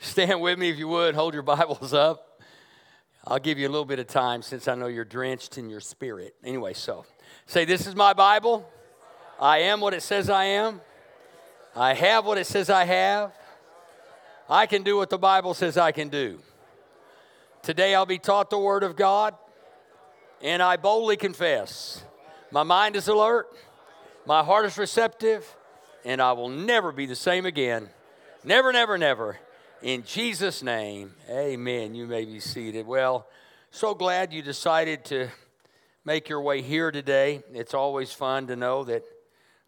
Stand with me if you would. Hold your Bibles up. I'll give you a little bit of time since I know you're drenched in your spirit. Anyway, so say, This is my Bible. I am what it says I am. I have what it says I have. I can do what the Bible says I can do. Today I'll be taught the Word of God, and I boldly confess my mind is alert, my heart is receptive, and I will never be the same again. Never, never, never. In Jesus' name, amen. You may be seated. Well, so glad you decided to make your way here today. It's always fun to know that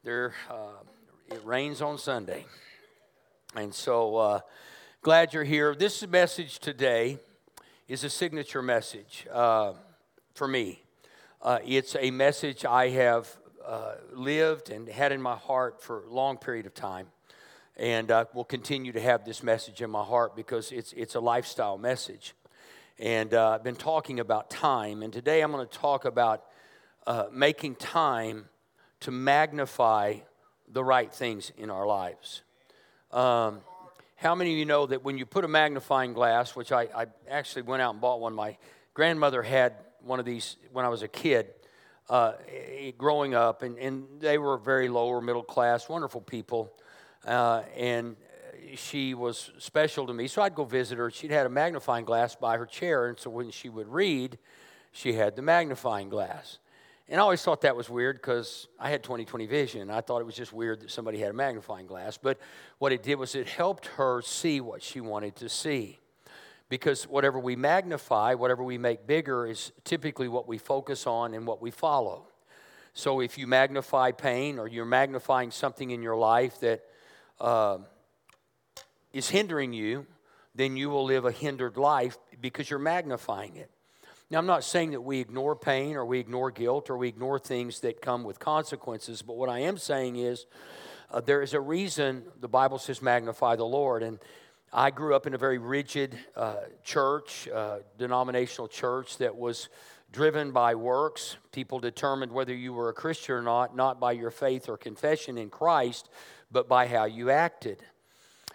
there uh, it rains on Sunday. And so uh, glad you're here. This message today is a signature message uh, for me. Uh, it's a message I have uh, lived and had in my heart for a long period of time and uh, will continue to have this message in my heart because it's, it's a lifestyle message. And uh, I've been talking about time, and today I'm going to talk about uh, making time to magnify the right things in our lives. Um, how many of you know that when you put a magnifying glass, which I, I, actually went out and bought one, my grandmother had one of these when I was a kid. Uh, growing up, and, and they were very lower middle class, wonderful people. Uh, and she was special to me. So I'd go visit her. She'd had a magnifying glass by her chair, and so when she would read, she had the magnifying glass. And I always thought that was weird because I had 20 20 vision. I thought it was just weird that somebody had a magnifying glass. But what it did was it helped her see what she wanted to see. Because whatever we magnify, whatever we make bigger, is typically what we focus on and what we follow. So if you magnify pain or you're magnifying something in your life that uh, is hindering you, then you will live a hindered life because you're magnifying it. Now, I'm not saying that we ignore pain or we ignore guilt or we ignore things that come with consequences, but what I am saying is uh, there is a reason the Bible says magnify the Lord. And I grew up in a very rigid uh, church, uh, denominational church that was driven by works. People determined whether you were a Christian or not, not by your faith or confession in Christ, but by how you acted.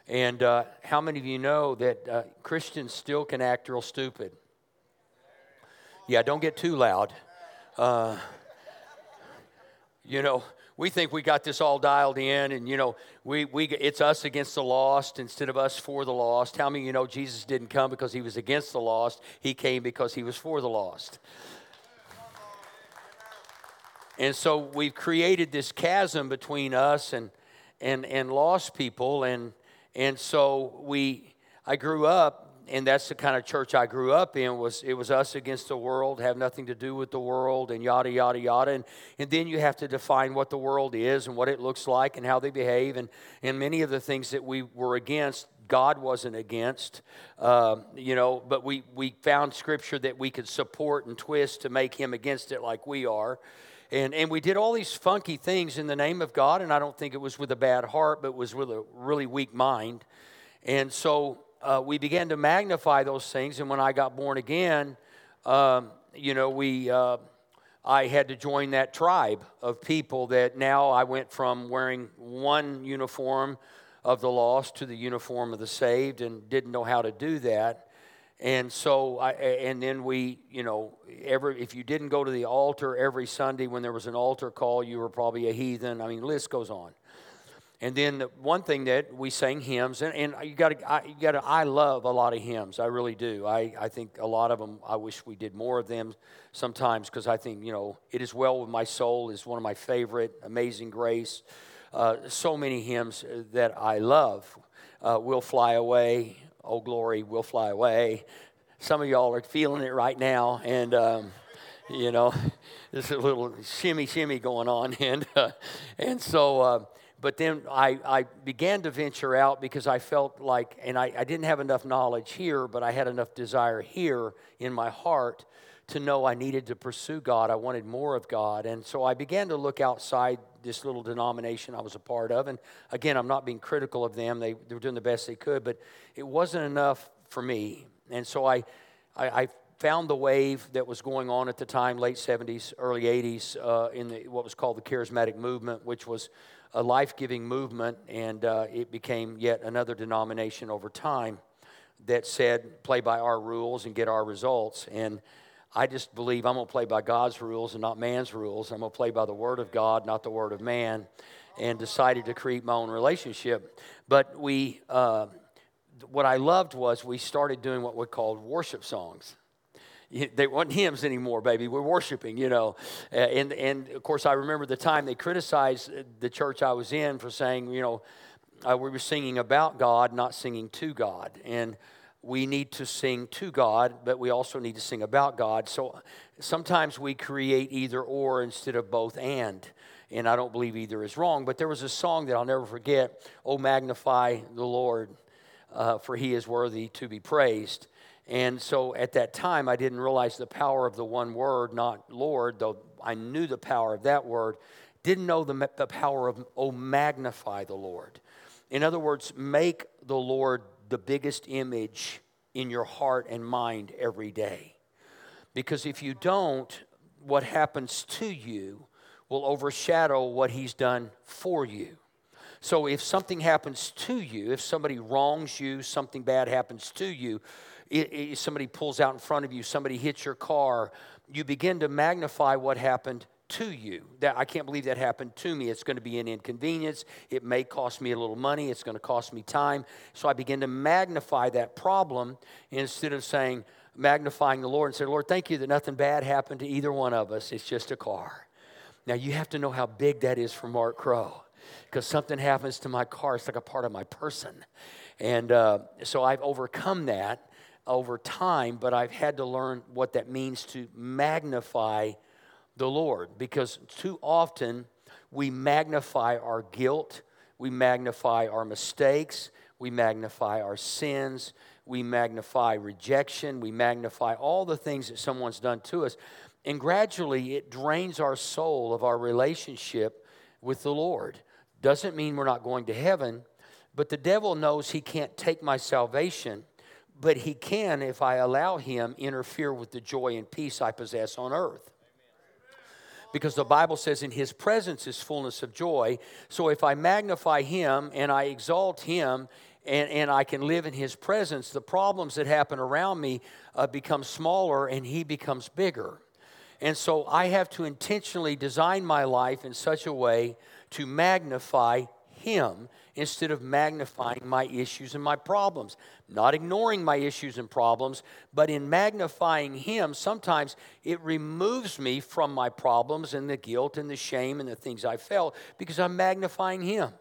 And uh, how many of you know that uh, Christians still can act real stupid? Yeah, don't get too loud. Uh, you know, we think we got this all dialed in, and you know, we, we it's us against the lost instead of us for the lost. How many you know Jesus didn't come because he was against the lost? He came because he was for the lost. And so we've created this chasm between us and and, and lost people. And, and so we, I grew up, and that's the kind of church I grew up in, was it was us against the world, have nothing to do with the world, and yada, yada, yada. And, and then you have to define what the world is and what it looks like and how they behave. And, and many of the things that we were against God wasn't against, uh, you know, but we, we found scripture that we could support and twist to make him against it like we are. And, and we did all these funky things in the name of God, and I don't think it was with a bad heart, but was with a really weak mind. And so uh, we began to magnify those things. And when I got born again, um, you know, we, uh, I had to join that tribe of people that now I went from wearing one uniform of the lost to the uniform of the saved and didn't know how to do that. And so, I, and then we, you know, every if you didn't go to the altar every Sunday when there was an altar call, you were probably a heathen. I mean, list goes on. And then the one thing that we sang hymns, and, and you got to, you got to. I love a lot of hymns. I really do. I, I think a lot of them. I wish we did more of them sometimes because I think you know, it is well with my soul is one of my favorite. Amazing Grace. Uh, so many hymns that I love. Uh, will fly away oh glory will fly away. Some of y'all are feeling it right now, and um, you know, there's a little shimmy shimmy going on, and uh, and so. Uh, but then I, I began to venture out because I felt like, and I, I didn't have enough knowledge here, but I had enough desire here in my heart to know I needed to pursue God. I wanted more of God. And so I began to look outside this little denomination I was a part of. And again, I'm not being critical of them, they, they were doing the best they could, but it wasn't enough for me. And so I, I, I found the wave that was going on at the time, late 70s, early 80s, uh, in the, what was called the charismatic movement, which was a life giving movement, and uh, it became yet another denomination over time that said, play by our rules and get our results. And I just believe I'm going to play by God's rules and not man's rules. I'm going to play by the Word of God, not the Word of man, and decided to create my own relationship. But we, uh, what I loved was we started doing what we called worship songs. They weren't hymns anymore, baby. We're worshiping, you know. And, and of course, I remember the time they criticized the church I was in for saying, you know, uh, we were singing about God, not singing to God. And we need to sing to God, but we also need to sing about God. So sometimes we create either or instead of both and. And I don't believe either is wrong. But there was a song that I'll never forget Oh, magnify the Lord, uh, for he is worthy to be praised. And so at that time, I didn't realize the power of the one word, not Lord, though I knew the power of that word. Didn't know the, the power of, oh, magnify the Lord. In other words, make the Lord the biggest image in your heart and mind every day. Because if you don't, what happens to you will overshadow what He's done for you. So if something happens to you, if somebody wrongs you, something bad happens to you, it, it, somebody pulls out in front of you, somebody hits your car, you begin to magnify what happened to you. That I can't believe that happened to me. It's going to be an inconvenience. It may cost me a little money. It's going to cost me time. So I begin to magnify that problem instead of saying, magnifying the Lord and say, Lord, thank you that nothing bad happened to either one of us. It's just a car. Now you have to know how big that is for Mark Crow. Because something happens to my car, it's like a part of my person. And uh, so I've overcome that over time, but I've had to learn what that means to magnify the Lord because too often we magnify our guilt, we magnify our mistakes, we magnify our sins, we magnify rejection, we magnify all the things that someone's done to us. And gradually it drains our soul of our relationship with the Lord. Doesn't mean we're not going to heaven, but the devil knows he can't take my salvation, but he can, if I allow him, interfere with the joy and peace I possess on earth because the Bible says in his presence is fullness of joy. So if I magnify him and I exalt him and, and I can live in his presence, the problems that happen around me uh, become smaller and he becomes bigger. And so I have to intentionally design my life in such a way to magnify him instead of magnifying my issues and my problems. Not ignoring my issues and problems, but in magnifying Him, sometimes it removes me from my problems and the guilt and the shame and the things I felt because I'm magnifying Him.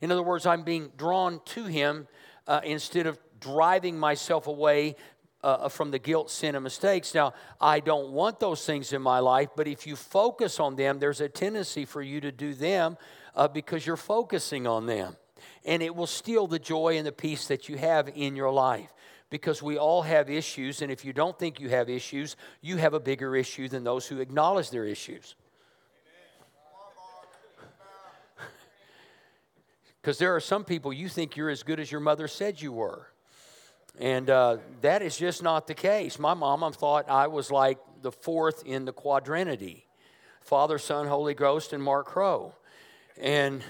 In other words, I'm being drawn to Him uh, instead of driving myself away uh, from the guilt, sin, and mistakes. Now, I don't want those things in my life, but if you focus on them, there's a tendency for you to do them uh, because you're focusing on them and it will steal the joy and the peace that you have in your life. Because we all have issues, and if you don't think you have issues, you have a bigger issue than those who acknowledge their issues. Because there are some people you think you're as good as your mother said you were. And uh, that is just not the case. My mom thought I was like the fourth in the quadrinity Father, Son, Holy Ghost, and Mark Crow. And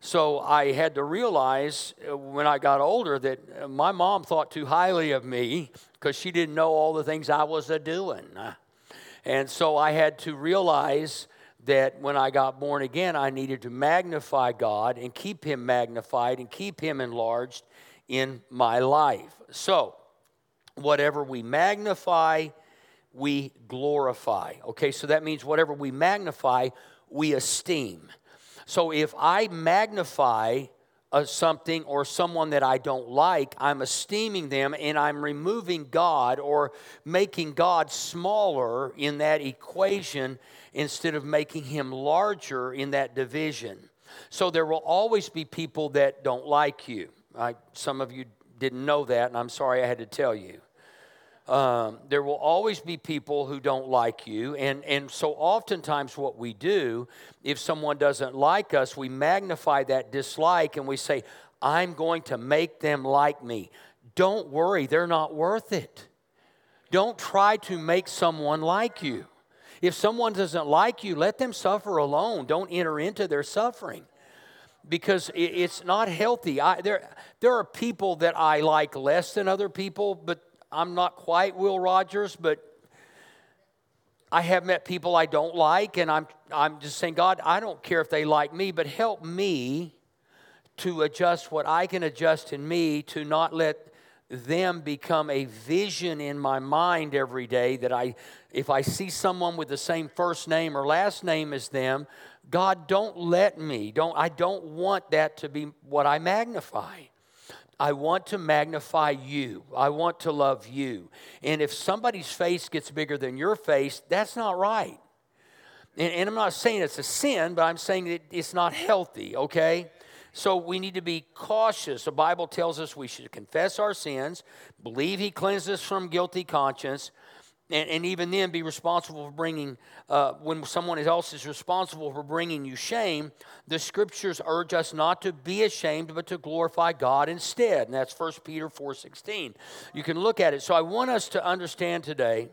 so I had to realize uh, when I got older that uh, my mom thought too highly of me because she didn't know all the things I was a doing. And so I had to realize that when I got born again, I needed to magnify God and keep Him magnified and keep Him enlarged in my life. So, whatever we magnify, we glorify. Okay, so that means whatever we magnify, we esteem. So if I magnify a something or someone that I don't like, I'm esteeming them and I'm removing God or making God smaller in that equation instead of making him larger in that division. So there will always be people that don't like you. I, some of you didn't know that, and I'm sorry I had to tell you. Um, there will always be people who don't like you. And, and so, oftentimes, what we do, if someone doesn't like us, we magnify that dislike and we say, I'm going to make them like me. Don't worry, they're not worth it. Don't try to make someone like you. If someone doesn't like you, let them suffer alone. Don't enter into their suffering because it's not healthy. I, there, there are people that I like less than other people, but I'm not quite Will Rogers, but I have met people I don't like, and I'm, I'm just saying, God, I don't care if they like me, but help me to adjust what I can adjust in me to not let them become a vision in my mind every day that I, if I see someone with the same first name or last name as them, God, don't let me, don't, I don't want that to be what I magnify. I want to magnify you. I want to love you. And if somebody's face gets bigger than your face, that's not right. And, and I'm not saying it's a sin, but I'm saying that it's not healthy, okay? So we need to be cautious. The Bible tells us we should confess our sins, believe He cleanses us from guilty conscience, and, and even then be responsible for bringing, uh, when someone else is responsible for bringing you shame, the scriptures urge us not to be ashamed, but to glorify God instead. And that's 1 Peter 4.16. You can look at it. So I want us to understand today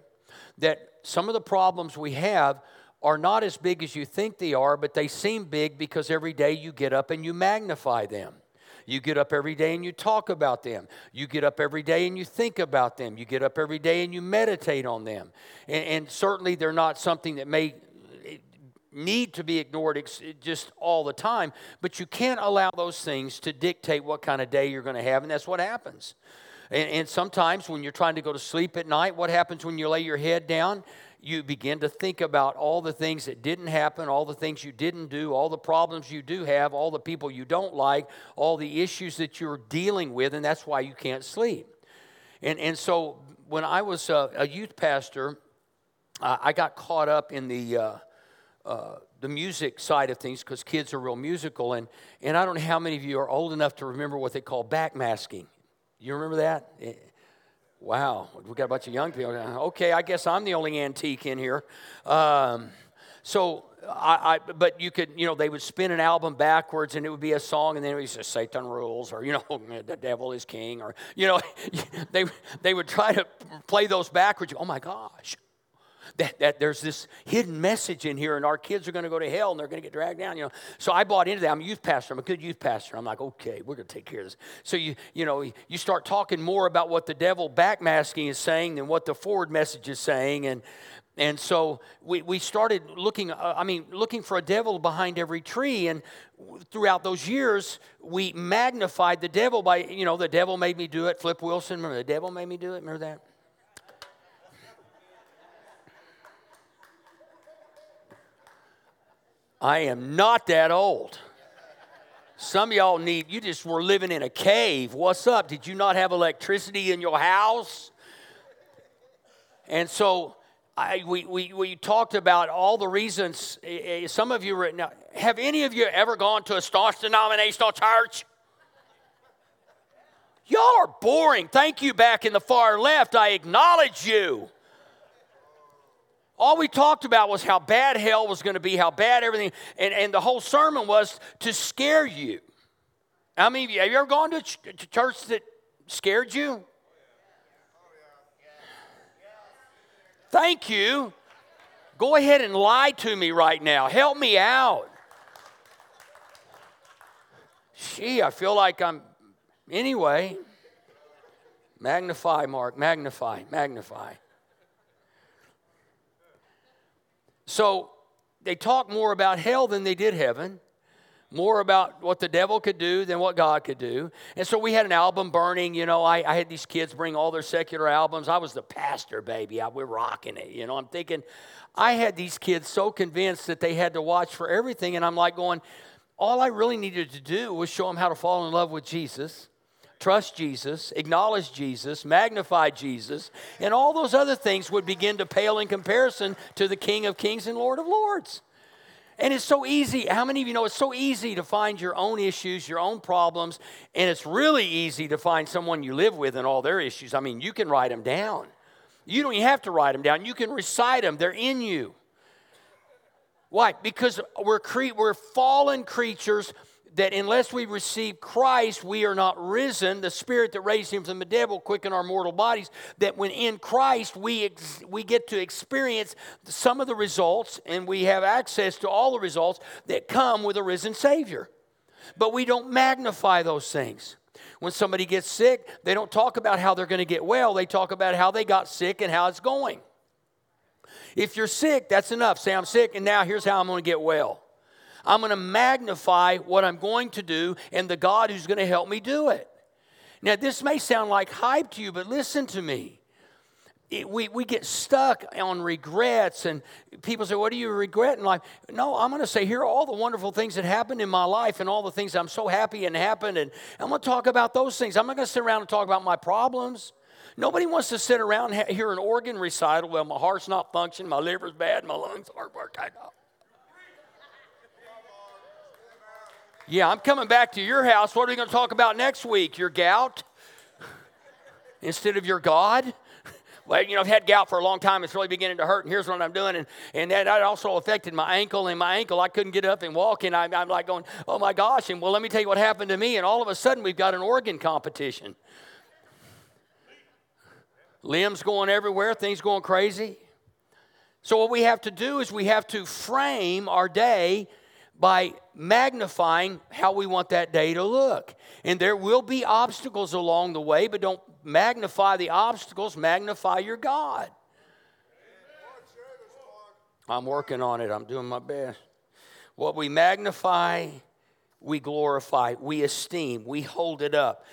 that some of the problems we have are not as big as you think they are, but they seem big because every day you get up and you magnify them. You get up every day and you talk about them. You get up every day and you think about them. You get up every day and you meditate on them. And, and certainly they're not something that may need to be ignored just all the time, but you can't allow those things to dictate what kind of day you're going to have, and that's what happens. And, and, sometimes when you're trying to go to sleep at night, what happens when you lay your head down? You begin to think about all the things that didn't happen, all the things you didn't do, all the problems you do have, all the people you don't like, all the issues that you're dealing with, and that's why you can't sleep. And, and so when I was a, a youth pastor, uh, I got caught up in the, uh, uh, the music side of things because kids are real musical. And, and I don't know how many of you are old enough to remember what they call backmasking. You remember that? Wow, we got a bunch of young people. Okay, I guess I'm the only antique in here. Um, so, I, I, but you could, you know, they would spin an album backwards and it would be a song, and then it was just Satan rules, or you know, the devil is king, or you know, they they would try to play those backwards. Oh my gosh, that, that there's this hidden message in here and our kids are going to go to hell and they're going to get dragged down you know. So i bought into that. I'm a youth pastor. I'm a good youth pastor. I'm like okay we're going to take care of this. So you you know you start talking more about what the devil backmasking is saying than what the forward message is saying and and so we, we started looking uh, i mean looking for a devil behind every tree and throughout those years we magnified the devil by you know the devil made me do it flip wilson remember the devil made me do it remember that I am not that old. Some of y'all need, you just were living in a cave. What's up? Did you not have electricity in your house? And so I, we, we, we talked about all the reasons. Eh, eh, some of you were, now, have any of you ever gone to a staunch denominational church? Y'all are boring. Thank you back in the far left. I acknowledge you. All we talked about was how bad hell was going to be, how bad everything, and, and the whole sermon was to scare you. I mean, have you ever gone to a church that scared you? Thank you. Go ahead and lie to me right now. Help me out. Gee, I feel like I'm. Anyway, magnify, Mark, magnify, magnify. So they talk more about hell than they did heaven, more about what the devil could do than what God could do. And so we had an album burning. You know, I, I had these kids bring all their secular albums. I was the pastor, baby. I, we're rocking it. You know, I'm thinking, I had these kids so convinced that they had to watch for everything. And I'm like going, all I really needed to do was show them how to fall in love with Jesus trust Jesus, acknowledge Jesus, magnify Jesus, and all those other things would begin to pale in comparison to the King of Kings and Lord of Lords. And it's so easy. How many of you know it's so easy to find your own issues, your own problems, and it's really easy to find someone you live with and all their issues. I mean, you can write them down. You don't even have to write them down. You can recite them. They're in you. Why? Because we're, cre- we're fallen creatures that unless we receive Christ, we are not risen. The Spirit that raised him from the dead will quicken our mortal bodies. That when in Christ, we, ex- we get to experience some of the results and we have access to all the results that come with a risen Savior. But we don't magnify those things. When somebody gets sick, they don't talk about how they're going to get well, they talk about how they got sick and how it's going. If you're sick, that's enough. Say, I'm sick, and now here's how I'm going to get well. I'm going to magnify what I'm going to do and the God who's going to help me do it. Now, this may sound like hype to you, but listen to me. It, we, we get stuck on regrets, and people say, What do you regret in life? No, I'm going to say, Here are all the wonderful things that happened in my life and all the things I'm so happy and happened. And I'm going to talk about those things. I'm not going to sit around and talk about my problems. Nobody wants to sit around and hear an organ recital. Well, my heart's not functioning, my liver's bad, my lungs aren't working. Yeah, I'm coming back to your house. What are we going to talk about next week? Your gout instead of your God? Well, you know, I've had gout for a long time. It's really beginning to hurt, and here's what I'm doing. And, and that, also affected my ankle, and my ankle, I couldn't get up and walk, and I'm, I'm like going, oh my gosh. And well, let me tell you what happened to me. And all of a sudden, we've got an organ competition. Limbs going everywhere, things going crazy. So, what we have to do is we have to frame our day by magnifying how we want that day to look. And there will be obstacles along the way, but don't magnify the obstacles, magnify your God. I'm working on it, I'm doing my best. What we magnify, we glorify, we esteem, we hold it up.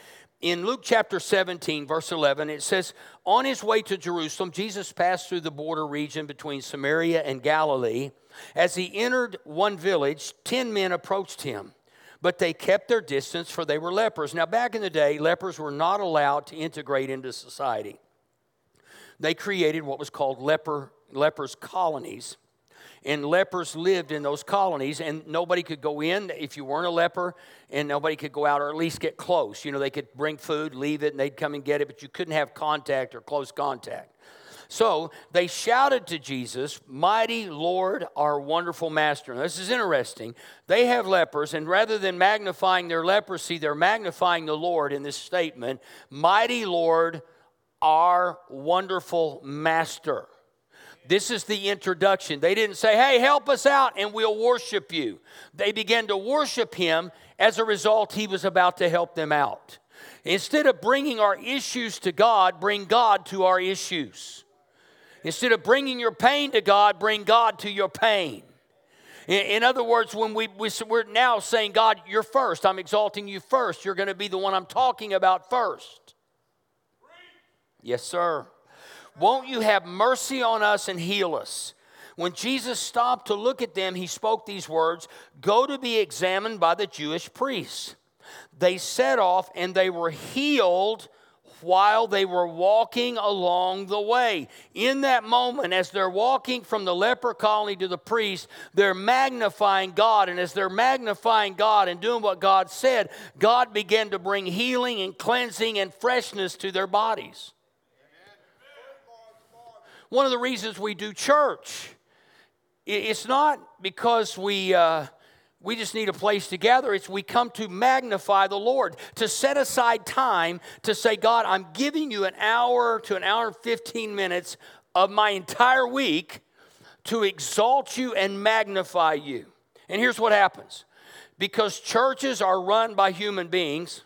In Luke chapter 17, verse 11, it says, On his way to Jerusalem, Jesus passed through the border region between Samaria and Galilee. As he entered one village, ten men approached him, but they kept their distance, for they were lepers. Now, back in the day, lepers were not allowed to integrate into society. They created what was called leper, lepers' colonies. And lepers lived in those colonies, and nobody could go in if you weren't a leper, and nobody could go out or at least get close. You know, they could bring food, leave it, and they'd come and get it, but you couldn't have contact or close contact. So they shouted to Jesus, Mighty Lord, our wonderful master. This is interesting. They have lepers, and rather than magnifying their leprosy, they're magnifying the Lord in this statement Mighty Lord, our wonderful master. This is the introduction. They didn't say, Hey, help us out and we'll worship you. They began to worship him. As a result, he was about to help them out. Instead of bringing our issues to God, bring God to our issues. Instead of bringing your pain to God, bring God to your pain. In, other words, when we, we, we're now saying, God, you're first, I'm exalting you first, you're going to be the one I'm talking about first. Yes, sir. Won't you have mercy on us and heal us? When Jesus stopped to look at them, he spoke these words Go to be examined by the Jewish priests. They set off and they were healed while they were walking along the way. In that moment, as they're walking from the leper colony to the priest, they're magnifying God. And as they're magnifying God and doing what God said, God began to bring healing and cleansing and freshness to their bodies. One of the reasons we do church, it's not because we. Uh, we just need a place to gather. It's we come to magnify the Lord, to set aside time to say, God, I'm giving you an hour to an hour and 15 minutes of my entire week to exalt you and magnify you. And here's what happens because churches are run by human beings,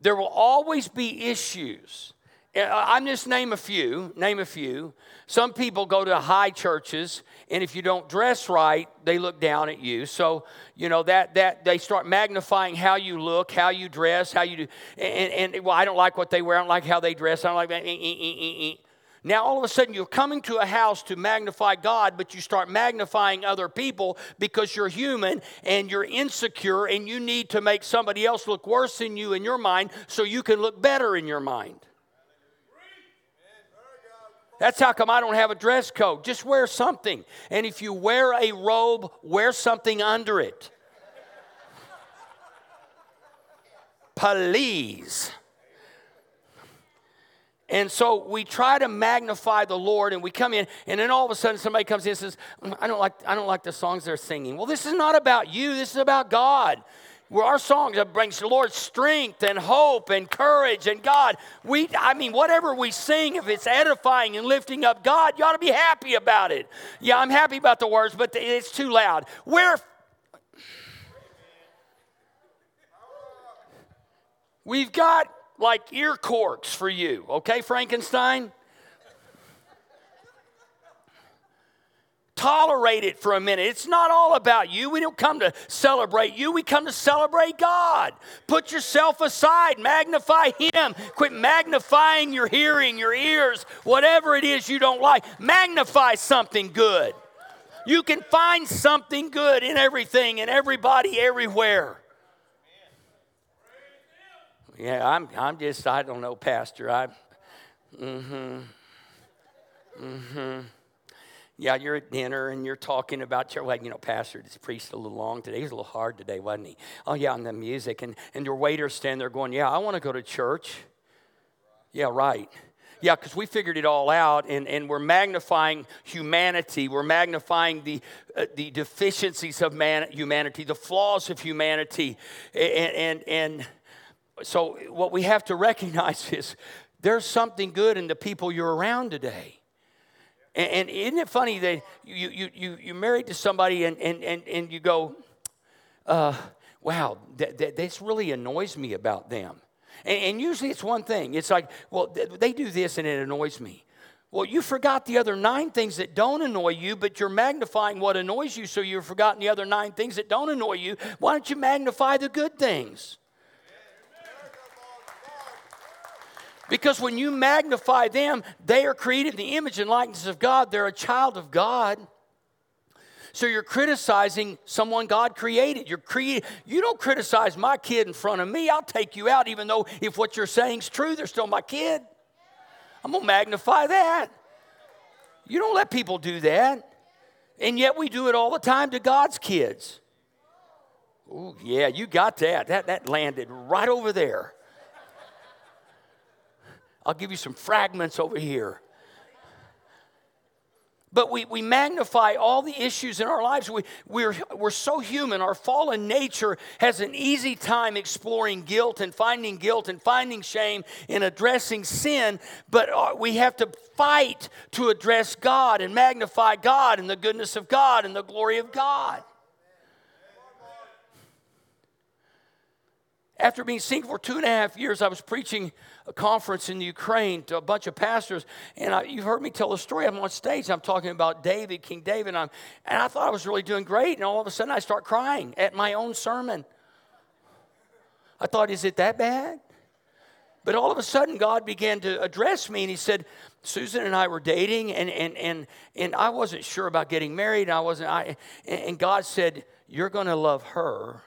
there will always be issues uh, I'm just name a few, name a few. Some people go to high churches, and if you don't dress right, they look down at you. So, you know, that that they start magnifying how you look, how you dress, how you do. And, and well, I don't like what they wear, I don't like how they dress, I don't like that. Eh, eh, eh, Now, all of a sudden, you're coming to a house to magnify God, but you start magnifying other people because you're human and you're insecure and you need to make somebody else look worse than you in your mind so you can look better in your mind. That's how come I don't have a dress code. Just wear something. And if you wear a robe, wear something under it. Please. And so we try to magnify the Lord and we come in, and then all of a sudden somebody comes in and says, mm, I don't like, I don't like the songs they're singing. Well, this is not about you, this is about God our songs brings the Lord strength and hope and courage and God. We, I mean, whatever we sing, if it's edifying and lifting up God, you ought to be happy about it. Yeah, I'm happy about the words, but it's too loud. Where we've got like ear corks for you, okay, Frankenstein? tolerate it for a minute. It's not all about you. We don't come to celebrate you, we come to celebrate God. Put yourself aside, magnify Him. Quit magnifying your hearing, your ears, whatever it is you don't like. Magnify something good. You can find something good in everything and everybody everywhere. Yeah, I'm, I'm just, I don't know, Pastor. I, mm hmm. Mm hmm yeah, you're at dinner and you're talking about church. Well, you know, Pastor just preached a little long today. He was a little hard today, wasn't he? Oh, yeah, and the music. And, and your waiters standing there going, Yeah, I want to go to church. Yeah, right. Yeah, because we figured it all out and, and we're magnifying humanity. We're magnifying the, uh, the deficiencies of man, humanity, the flaws of humanity. And, and, and so, what we have to recognize is there's something good in the people you're around today. And, and isn't it funny that you, you, you, you're married to somebody and, and, and, and you go, uh, wow, that, that, this really annoys me about them. And, and, usually it's one thing. It's like, well, they do this and it annoys me. Well, you forgot the other nine things that don't annoy you, but you're magnifying what annoys you, so you've forgotten the other nine things that don't annoy you. Why don't you magnify the good things? Because when you magnify them, they are created in the image and likeness of God. They're a child of God. So you're criticizing someone God created. You're created. You don't criticize my kid in front of me. I'll take you out, even though if what you're saying is true, they're still my kid. I'm gonna magnify that. You don't let people do that. And yet we do it all the time to God's kids. Oh, yeah, you got that. That that landed right over there. I'll give you some fragments over here. But we, we magnify all the issues in our lives. We, we're, we're so human. Our fallen nature has an easy time exploring guilt and finding guilt and finding shame and addressing sin. But uh, we have to fight to address God and magnify God and the goodness of God and the glory of God. After being single for two and a half years, I was preaching conference in Ukraine to a bunch of pastors, and I, you've heard me tell the story. I'm on stage, I'm talking about David, King David, and, I'm, and I thought I was really doing great, and all of a sudden I start crying at my own sermon. I thought, is it that bad? But all of a sudden, God began to address me, and He said, Susan and I were dating, and, and, and, and I wasn't sure about getting married. And I wasn't, I, and God said, You're going to love her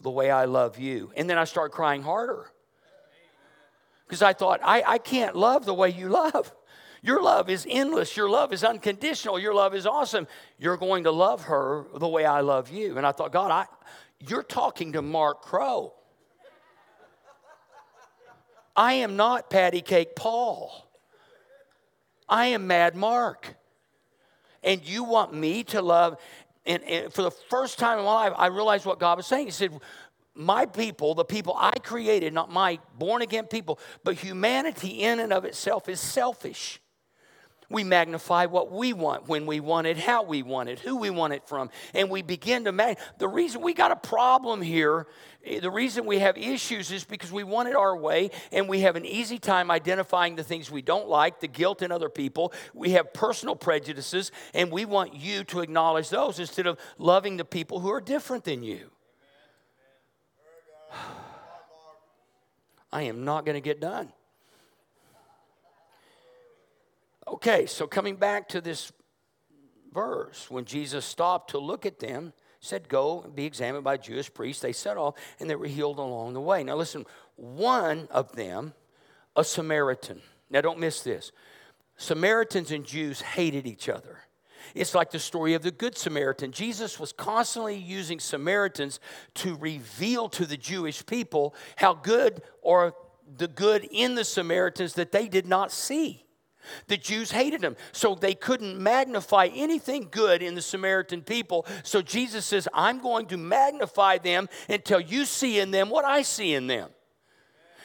the way I love you. And then I start crying harder because I thought, I, I can't love the way you love. Your love is endless. Your love is unconditional. Your love is awesome. You're going to love her the way I love you. And I thought, God, I, you're talking to Mark Crow. I am not Patty Cake Paul. I am Mad Mark. And you want me to love. And, and for the first time in my life, I realized what God was saying. He said, my people, the people I created, not my born again people, but humanity in and of itself is selfish. We magnify what we want, when we want it, how we want it, who we want it from, and we begin to mag. The reason we got a problem here, eh, the reason we have issues is because we want it our way, and we have an easy time identifying the things we don't like, the guilt in other people. We have personal prejudices, and we want you to acknowledge those instead of loving the people who are different than you. I am not going to get done. Okay, so coming back to this verse, when Jesus stopped to look at them, said, Go and be examined by Jewish priests. They set off and they were healed along the way. Now, listen, one of them, a Samaritan. Now, don't miss this. Samaritans and Jews hated each other. It's like the story of the Good Samaritan. Jesus was constantly using Samaritans to reveal to the Jewish people how good or the good in the Samaritans that they did not see. The Jews hated them, so they couldn't magnify anything good in the Samaritan people. So Jesus says, I'm going to magnify them until you see in them what I see in them.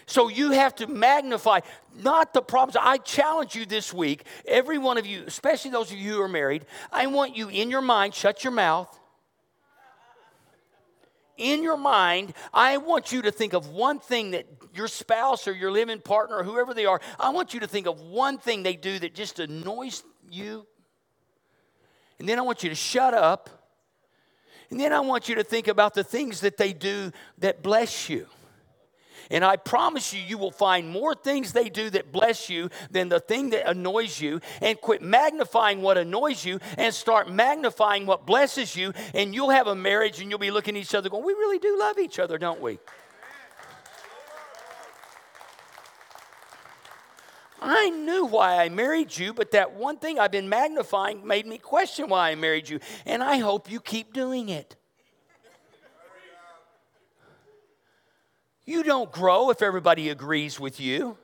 So you have to magnify not the problems. I challenge you this week, every one of you, especially those of you who are married, I want you in your mind, shut your mouth. In your mind, I want you to think of one thing that your spouse or your living partner or whoever they are, I want you to think of one thing they do that just annoys you. And then I want you to shut up. And then I want you to think about the things that they do that bless you. And I promise you, you will find more things they do that bless you than the thing that annoys you. And quit magnifying what annoys you and start magnifying what blesses you. And you'll have a marriage and you'll be looking at each other going, We really do love each other, don't we? I knew why I married you, but that one thing I've been magnifying made me question why I married you. And I hope you keep doing it. You don't grow if everybody agrees with you.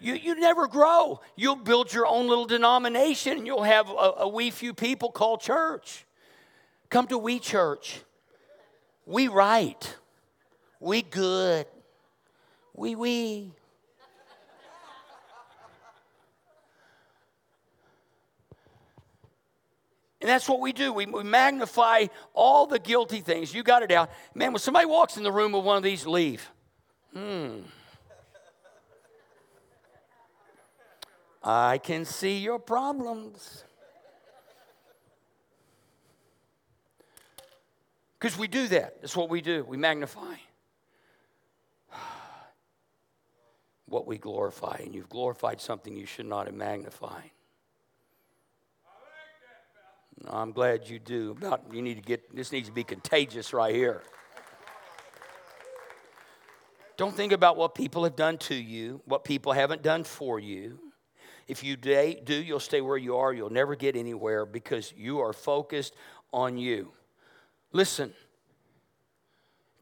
You, you never grow. You'll build your own little denomination and you'll have a, a wee few people called church. Come to we church. We right. We good. We we. And that's what we do. We, we magnify all the guilty things. You got it out. Man, when somebody walks in the room with one of these, leave. Hmm. I can see your problems. Because we do that. That's what we do. We magnify what we glorify. And you've glorified something you should not have magnified. I'm glad you do. About you need to get this needs to be contagious right here. Don't think about what people have done to you, what people haven't done for you. If you do, you'll stay where you are. You'll never get anywhere because you are focused on you. Listen,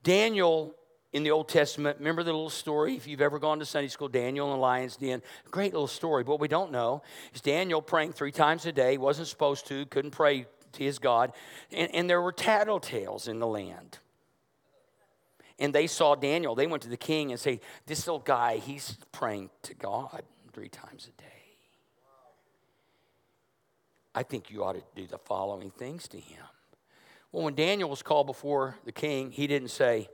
Daniel in the Old Testament. Remember the little story? If you've ever gone to Sunday school, Daniel and the lion's den. Great little story. But what we don't know is Daniel praying three times a day, wasn't supposed to, couldn't pray to his God. And, and there were tattletales in the land. And they saw Daniel. They went to the king and say, This little guy, he's praying to God three times a day. I think you ought to do the following things to him. Well, when Daniel was called before the king, he didn't say,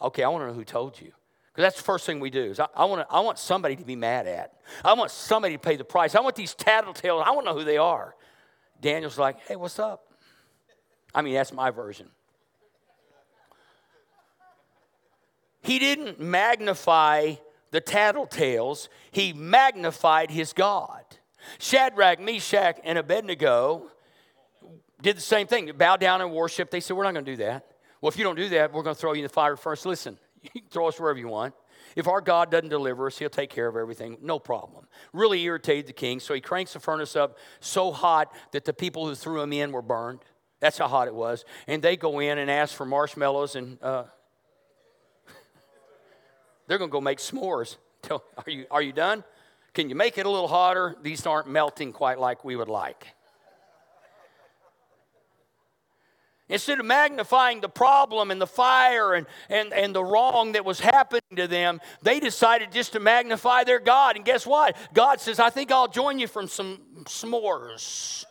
Okay, I want to know who told you. Because that's the first thing we do. Is I, I, want I want somebody to be mad at. I want somebody to pay the price. I want these tattletales. I want to know who they are. Daniel's like, hey, what's up? I mean, that's my version. He didn't magnify the tattletales, he magnified his God. Shadrach, Meshach, and Abednego did the same thing. Bow down and worship. They said, We're not going to do that. Well, if you don't do that, we're going to throw you in the fire first. Listen, you can throw us wherever you want. If our God doesn't deliver us, he'll take care of everything. No problem. Really irritated the king, so he cranks the furnace up so hot that the people who threw him in were burned. That's how hot it was. And they go in and ask for marshmallows, and uh, they're going to go make s'mores. Are, you, are you done? Can you make it a little hotter? These aren't melting quite like we would like. Instead of magnifying the problem and the fire and, and, and the wrong that was happening to them, they decided just to magnify their God. And guess what? God says, I think I'll join you from some s'mores.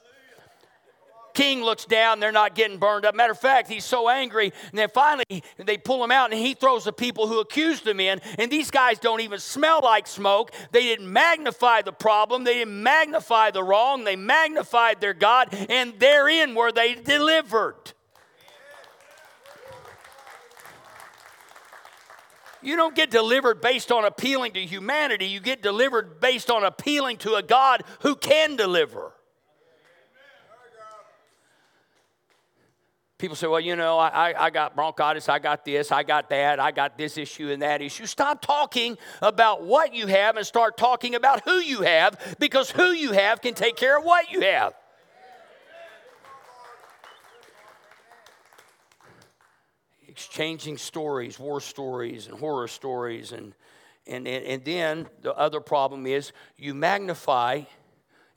King looks down, they're not getting burned up. Matter of fact, he's so angry, and then finally they pull him out, and he throws the people who accused him in. And these guys don't even smell like smoke. They didn't magnify the problem, they didn't magnify the wrong, they magnified their God, and therein were they delivered. You don't get delivered based on appealing to humanity. You get delivered based on appealing to a God who can deliver. People say, well, you know, I, I got bronchitis, I got this, I got that, I got this issue and that issue. Stop talking about what you have and start talking about who you have because who you have can take care of what you have. Exchanging stories, war stories, and horror stories. And, and, and, and then the other problem is you magnify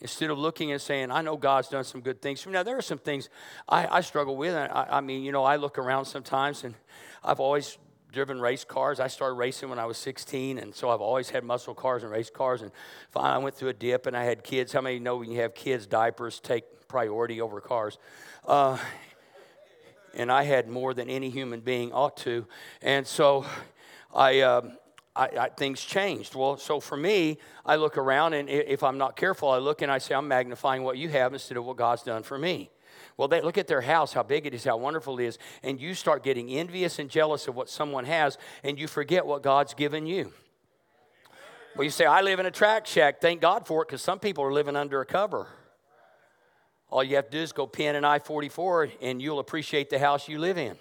instead of looking and saying, I know God's done some good things. Now, there are some things I, I struggle with. I, I, mean, you know, I look around sometimes and I've always driven race cars. I started racing when I was 16, and so I've always had muscle cars and race cars. And finally, I went through a dip and I had kids. How many know when you have kids, diapers take priority over cars? Uh, and I had more than any human being ought to. And so I. Uh, I, I, things changed. Well, so for me, I look around, and if I'm not careful, I look and I say, I'm magnifying what you have instead of what God's done for me. Well, they look at their house, how big it is, how wonderful it is, and you start getting envious and jealous of what someone has, and you forget what God's given you. Well, you say, I live in a track shack. Thank God for it, because some people are living under a cover. All you have to do is go pin an I 44, and you'll appreciate the house you live in.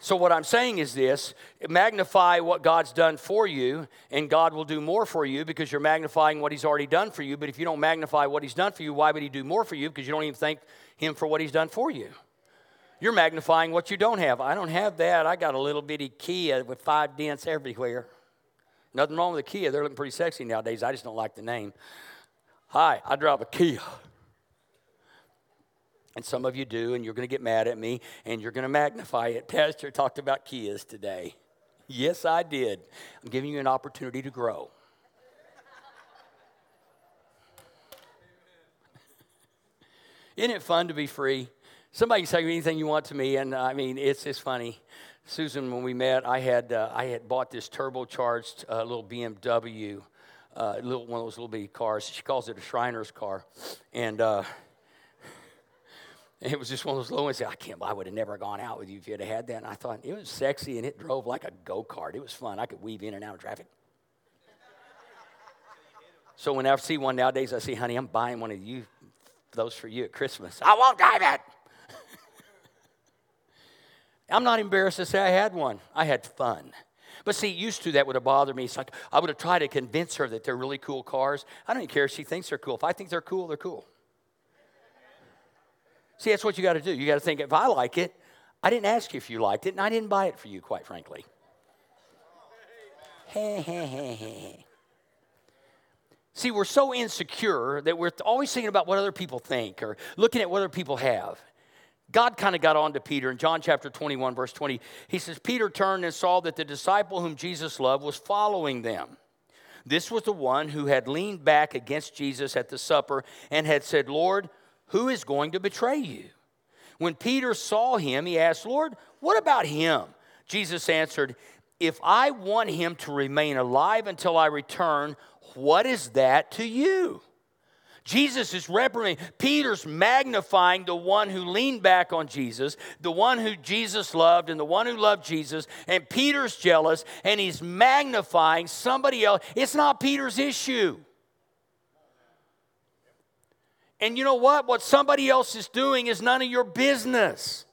So, what I'm saying is this magnify what God's done for you, and God will do more for you because you're magnifying what He's already done for you. But if you don't magnify what He's done for you, why would He do more for you? Because you don't even thank Him for what He's done for you. You're magnifying what you don't have. I don't have that. I got a little bitty Kia with five dents everywhere. Nothing wrong with a Kia. They're looking pretty sexy nowadays. I just don't like the name. Hi, I drive a Kia. And some of you do, and you're going to get mad at me and you're going to magnify it. Pastor talked about Kias today. Yes, I did. I'm giving you an opportunity to grow. Isn't it fun to be free? Somebody can say anything you want to me, and uh, I mean, it's, it's funny. Susan, when we met, I had, uh, I had bought this turbocharged uh, little BMW, uh, little, one of those little bitty cars. She calls it a Shriner's car. And, uh, it was just one of those low ones. I can't. I would have never gone out with you if you'd have had that. And I thought it was sexy and it drove like a go kart. It was fun. I could weave in and out of traffic. so when I see one nowadays, I say, "Honey, I'm buying one of you, those for you at Christmas." I won't drive it. I'm not embarrassed to say I had one. I had fun. But see, used to that would have bothered me. It's like I would have tried to convince her that they're really cool cars. I don't even care if she thinks they're cool. If I think they're cool, they're cool. See, that's what you got to do. You got to think if I like it, I didn't ask you if you liked it, and I didn't buy it for you, quite frankly. See, we're so insecure that we're always thinking about what other people think or looking at what other people have. God kind of got on to Peter in John chapter 21, verse 20. He says, Peter turned and saw that the disciple whom Jesus loved was following them. This was the one who had leaned back against Jesus at the supper and had said, Lord, who is going to betray you? When Peter saw him, he asked, Lord, what about him? Jesus answered, If I want him to remain alive until I return, what is that to you? Jesus is reprimanding. Peter's magnifying the one who leaned back on Jesus, the one who Jesus loved, and the one who loved Jesus. And Peter's jealous, and he's magnifying somebody else. It's not Peter's issue. And you know what? What somebody else is doing is none of your business.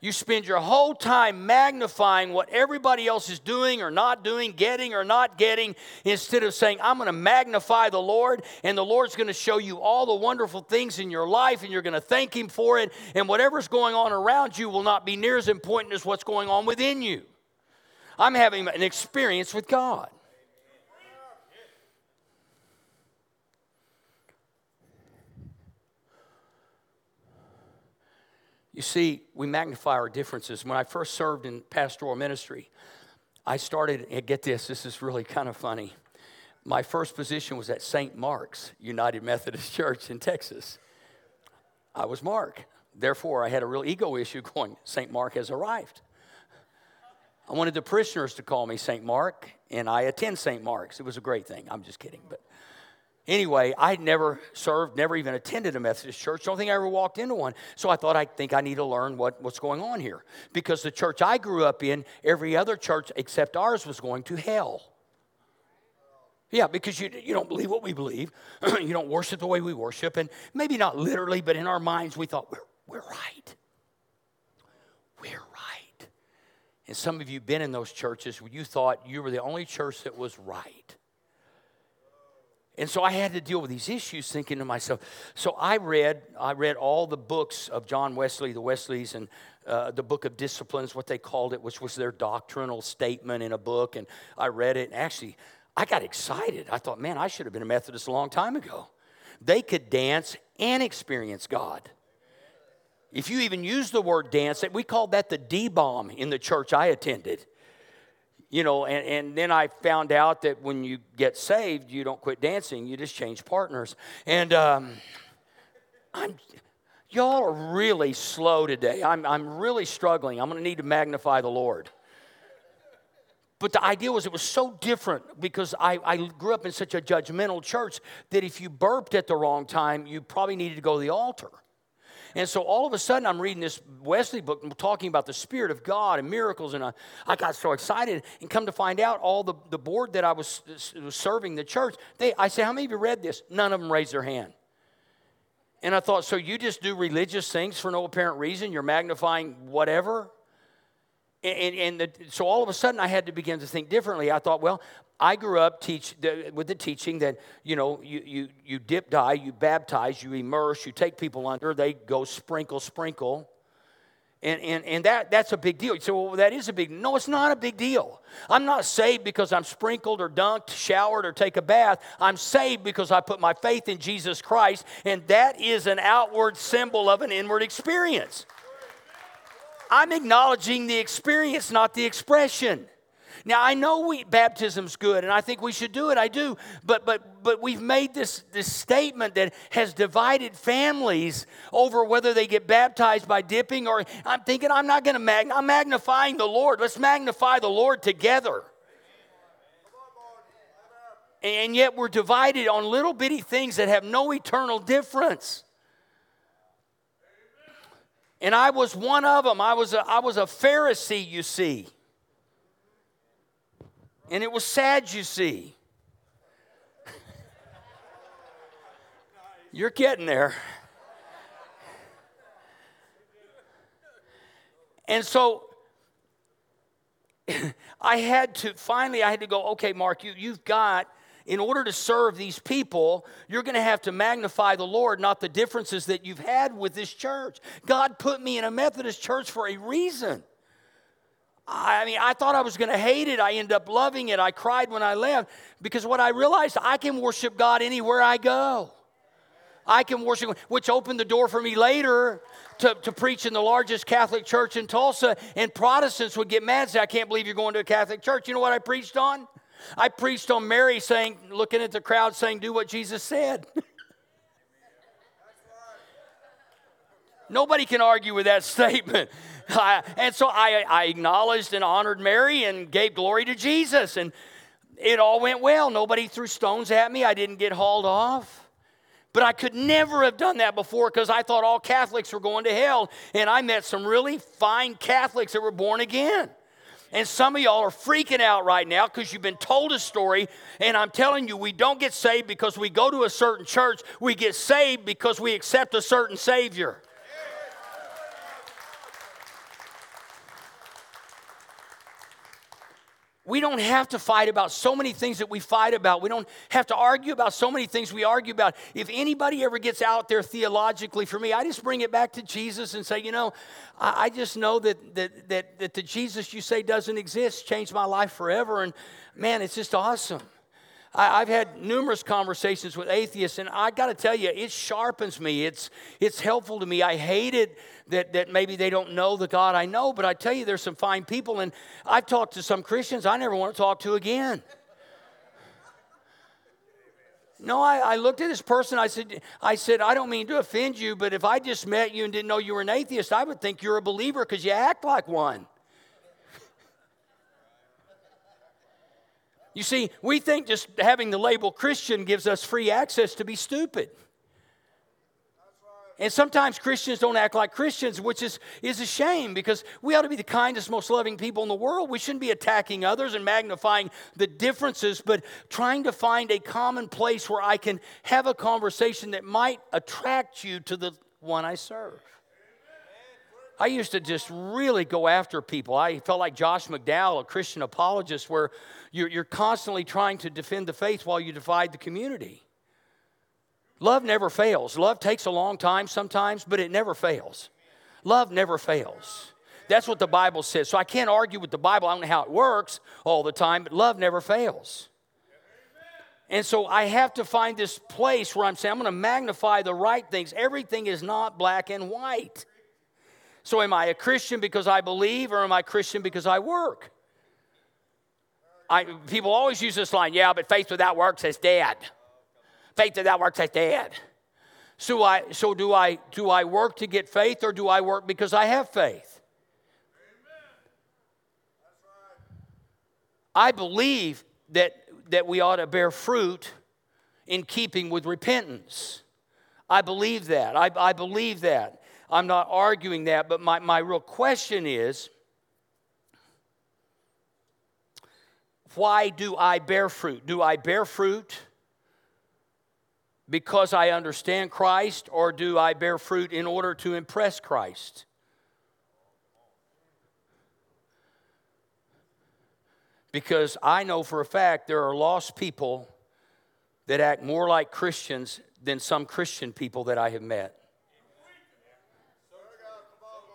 You spend your whole time magnifying what everybody else is doing or not doing, getting or not getting, instead of saying, I'm going to magnify the Lord, and the Lord's going to show you all the wonderful things in your life, and you're going to thank Him for it, and whatever's going on around you will not be near as important as what's going on within you. I'm having an experience with God. You see, we magnify our differences. When I first served in pastoral ministry, I started, and get this, this is really kind of funny. My first position was at St. Mark's United Methodist Church in Texas. I was Mark. Therefore, I had a real ego issue going, St. Mark has arrived. I wanted the parishioners to call me St. Mark, and I attend St. Mark's. It was a great thing. I'm just kidding. But Anyway, I'd never served, never even attended a Methodist church. Don't think I ever walked into one. So I thought I think I need to learn what, what's going on here. Because the church I grew up in, every other church except ours was going to hell. Yeah, because you, you don't believe what we believe. you don't worship the way we worship. And maybe not literally, but in our minds, we thought, we're, we're right. We're right. And some of you been in those churches where you thought you were the only church that was right. And so I had to deal with these issues thinking to myself. So I read, I read all the books of John Wesley, the Wesleys, and uh, the book of disciplines, what they called it, which was their doctrinal statement in a book. And I read it. And actually, I got excited. I thought, man, I should have been a Methodist a long time ago. They could dance and experience God. If you even use the word dance, we called that the D bomb in the church I attended you know, and, and then I found out that when you get saved, you don't quit dancing, you just change partners. And um, I'm, y'all are really slow today. I'm, I'm really struggling. I'm going to need to magnify the Lord. But the idea was it was so different because I, I grew up in such a judgmental church that if you burped at the wrong time, you probably needed to go to the altar. And so all of a sudden, I'm reading this Wesley book talking about the Spirit of God and miracles, and I, I got so excited. And come to find out, all the, the board that I was, was serving the church, they, I said, How many of you read this? None of them raised their hand. And I thought, So you just do religious things for no apparent reason? You're magnifying whatever? And, and the, so all of a sudden, I had to begin to think differently. I thought, well, I grew up teach, with the teaching that, you know, you, you, you dip dye, you baptize, you immerse, you take people under, they go sprinkle, sprinkle. And, and, and that, that's a big deal. You say, well, that is a big No, it's not a big deal. I'm not saved because I'm sprinkled or dunked, showered, or take a bath. I'm saved because I put my faith in Jesus Christ, and that is an outward symbol of an inward experience. I'm acknowledging the experience, not the expression. Now I know we, baptism's good, and I think we should do it. I do, but but but we've made this this statement that has divided families over whether they get baptized by dipping or. I'm thinking I'm not going to mag. I'm magnifying the Lord. Let's magnify the Lord together. And yet we're divided on little bitty things that have no eternal difference. And I was one of them. I was a, I was a Pharisee, you see. And it was sad, you see. You're getting there. And so I had to finally I had to go, okay, Mark, you, you've got in order to serve these people, you're going to have to magnify the Lord, not the differences that you've had with this church. God put me in a Methodist church for a reason. I mean, I thought I was going to hate it. I ended up loving it. I cried when I left because what I realized, I can worship God anywhere I go. I can worship, which opened the door for me later to, to preach in the largest Catholic church in Tulsa. And Protestants would get mad and say, I can't believe you're going to a Catholic church. You know what I preached on? I preached on Mary saying, looking at the crowd, saying, Do what Jesus said. Nobody can argue with that statement. And so I, I acknowledged and honored Mary and gave glory to Jesus. And it all went well. Nobody threw stones at me. I didn't get hauled off. But I could never have done that before because I thought all Catholics were going to hell. And I met some really fine Catholics that were born again. And some of y'all are freaking out right now because you've been told a story. And I'm telling you, we don't get saved because we go to a certain church. We get saved because we accept a certain Savior. We don't have to fight about so many things that we fight about. We don't have to argue about so many things we argue about. If anybody ever gets out there theologically for me, I just bring it back to Jesus and say, you know, I, I just know that, that, that, that the Jesus you say doesn't exist changed my life forever. And man, it's just awesome. I, have had numerous conversations with atheists, and I got to tell you, it sharpens me. It's, it's helpful to me. I hate it that, that maybe they don't know the God I know, but I tell you, there's some fine people, and I've talked to some Christians I never want to talk to again. No, I, I, looked at this person. I said, I said, I don't mean to offend you, but if I just met you and didn't know you were an atheist, I would think you're a believer because you act like one. You see, we think just having the label Christian gives us free access to be stupid. And sometimes Christians don't act like Christians, which is, is a shame because we ought to be the kindest, most loving people in the world. We shouldn't be attacking others and magnifying the differences, but trying to find a common place where I can have a conversation that might attract you to the one I serve. I used to just really go after people. I felt like Josh McDowell, a Christian apologist, where you're, you're constantly trying to defend the faith while you divide the community. Love never fails. Love takes a long time sometimes, but it never fails. Love never fails. That's what the Bible says. So I can't argue with the Bible. I don't know how it works all the time, but love never fails. And so I have to find this place where I'm saying, I'm going to magnify the right things. Everything is not black and white. So am I a Christian because I believe, or am I Christian because I work? I, people always use this line, yeah, but faith without works is dead faith without works is dead. So, I, so do, I, do I work to get faith or do I work because I have faith? I believe that, that we ought to bear fruit in keeping with repentance. I believe that. I, I believe that. I'm not arguing that, but my, my real question is why do I bear fruit? Do I bear fruit because I understand Christ, or do I bear fruit in order to impress Christ? Because I know for a fact there are lost people that act more like Christians than some Christian people that I have met.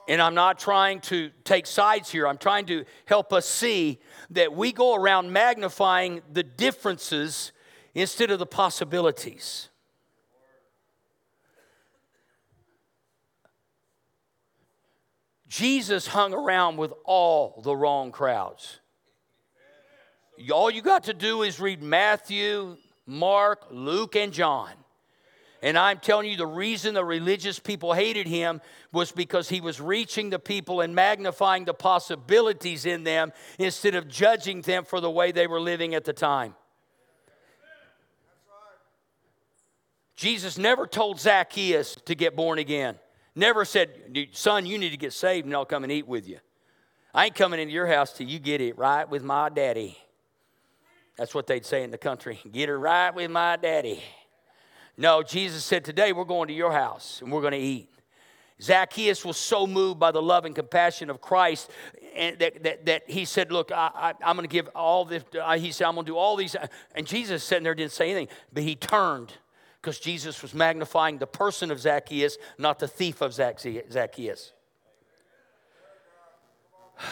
And I'm not trying to take sides here. I'm trying to help us see that we go around magnifying the differences instead of the possibilities. Jesus hung around with all the wrong crowds. All you got to do is read Matthew, Mark, Luke, and John. And I'm telling you, the reason the religious people hated him was because he was reaching the people and magnifying the possibilities in them instead of judging them for the way they were living at the time. Jesus never told Zacchaeus to get born again. Never said, son, you need to get saved and I'll come and eat with you. I ain't coming into your house till you get it right with my daddy. That's what they'd say in the country. Get her right with my daddy. No, Jesus said, Today we're going to your house and we're going to eat. Zacchaeus was so moved by the love and compassion of Christ that, that, that he said, Look, I, am going to give all this. Uh, he said, I'm going to do all these. And Jesus sitting there didn't say anything, but he turned because Jesus was magnifying the person of Zacchaeus, not the thief of Zacchaeus.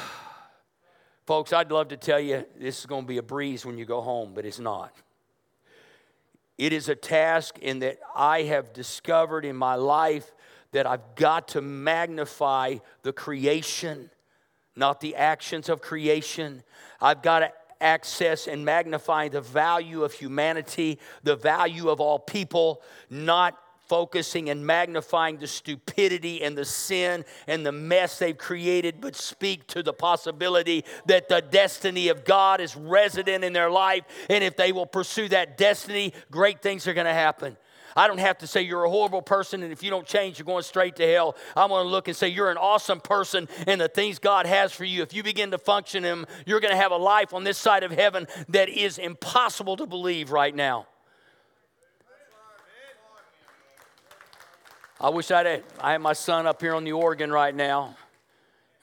Folks, I'd love to tell you this is going to be a breeze when you go home, but it's not. It is a task in that I have discovered in my life that I've got to magnify the creation, not the actions of creation. I've got to access and magnify the value of humanity, the value of all people, not focusing and magnifying the stupidity and the sin and the mess they've created, but speak to the possibility that the destiny of God is resident in their life. And if they will pursue that destiny, great things are going to happen. I don't have to say you're a horrible person and if you don't change, you're going straight to hell. I'm going to look and say you're an awesome person and the things God has for you, if you begin to function them, you're going to have a life on this side of heaven that is impossible to believe right now. I wish I'd had, I had my son up here on the organ right now.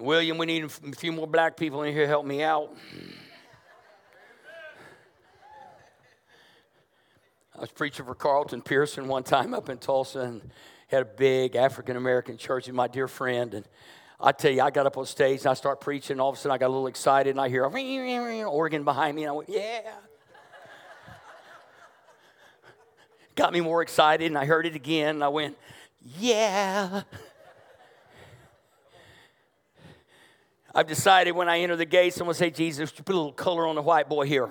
William, we need a few more black people in here to help me out. I was preaching for Carlton Pearson one time up in Tulsa and had a big African American church, and my dear friend. And I tell you, I got up on stage and I start preaching, and all of a sudden I got a little excited, and I hear a organ behind me, and I went, Yeah. got me more excited, and I heard it again, and I went, Yeah. I've decided when I enter the going to say, Jesus, put a little color on the white boy here.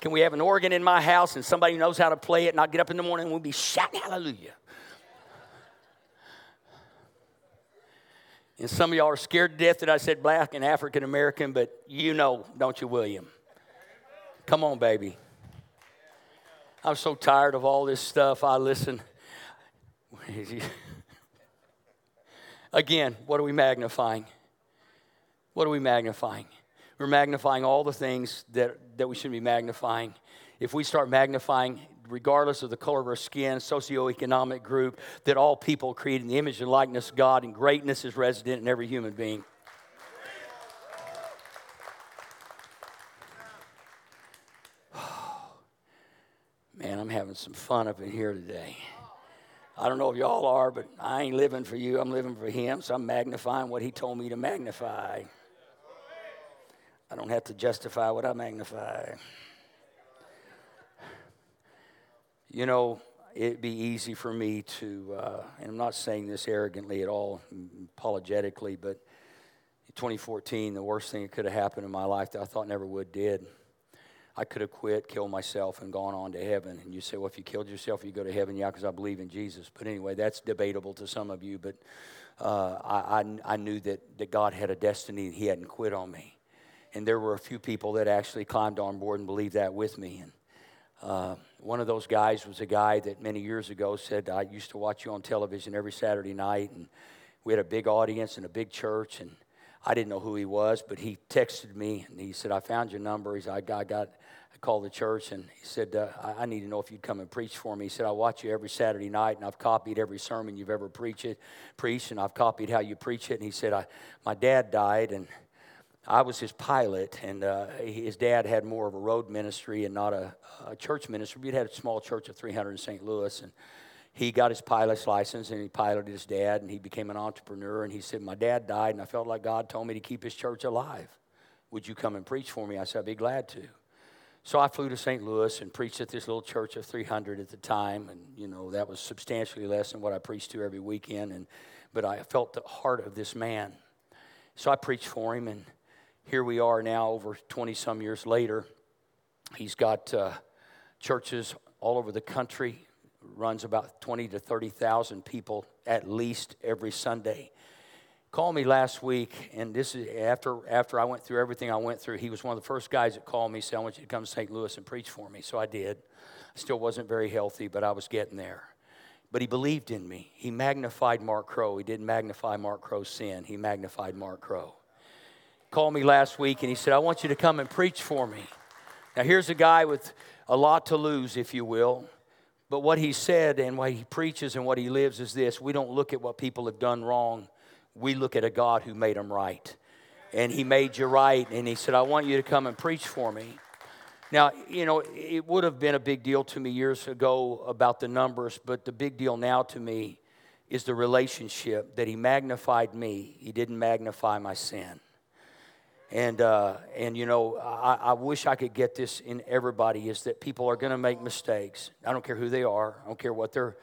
Can we have an organ in my house and somebody knows how to play it and I'll get up in the morning and we'll be shouting hallelujah? And some of y'all are scared to death that I said black and African American, but you know, don't you, William? Come on, baby. I'm so tired of all this stuff. I listen. Again, what are we magnifying? What are we magnifying? We're magnifying all the things that, that we shouldn't be magnifying. If we start magnifying, regardless of the color of our skin, socioeconomic group, that all people created in the image and likeness of God and greatness is resident in every human being. I'm having some fun up in here today. I don't know if y'all are, but I ain't living for you. I'm living for Him, so I'm magnifying what He told me to magnify. I don't have to justify what I magnify. You know, it'd be easy for me to, uh, and I'm not saying this arrogantly at all, apologetically, but 2014, the worst thing that could have happened in my life that I thought never would did. I could have quit, killed myself, and gone on to heaven. And you say, well, if you killed yourself, you go to heaven. Yeah, because I believe in Jesus. But anyway, that's debatable to some of you. But uh, I, I, I, knew that, that God had a destiny and He hadn't quit on me. And there were a few people that actually climbed on board and believed that with me. And uh, one of those guys was a guy that many years ago said, I used to watch you on television every Saturday night. And we had a big audience and a big church. And I didn't know who he was, but he texted me and he said, I found your number. He said, I got, I got called the church and he said, uh, I, I, need to know if you'd come and preach for me. He said, I watch you every Saturday night and I've copied every sermon you've ever preached, it, preached and I've copied how you preach it. And he said, I, My dad died and I was his pilot, and uh, his dad had more of a road ministry and not a, a church ministry. We had a small church of 300 in St. Louis, and he got his pilot's license and he piloted his dad, and he became an entrepreneur. And he said, My dad died, and I felt like God told me to keep his church alive. Would you come and preach for me? I said, I'd be glad to. So I flew to St. Louis and preached at this little church of 300 at the time, and you know that was substantially less than what I preached to every weekend. And but I felt the heart of this man, so I preached for him, and here we are now, over 20 some years later. He's got uh, churches all over the country, runs about 20 to 30,000 people at least every Sunday called me last week, and this is after after I went through everything I went through. He was one of the first guys that called me, said, "I want you to come to St. Louis and preach for me." So I did. I still wasn't very healthy, but I was getting there. But he believed in me. He magnified Mark Crow. He didn't magnify Mark Crow's sin. He magnified Mark Crow. Called me last week, and he said, "I want you to come and preach for me." Now here's a guy with a lot to lose, if you will. But what he said and what he preaches and what he lives is this we don't look at what people have done wrong we look at a God who made them right. And He made you right, and He said, I want you to come and preach for me. Now, you know, it would have been a big deal to me years ago about the numbers, but the big deal now to me is the relationship that He magnified me, He didn't magnify my sin. And, uh, and you know, I, I wish I could get this in everybody is that people are going to make mistakes. I don't care who they are, I don't care what they're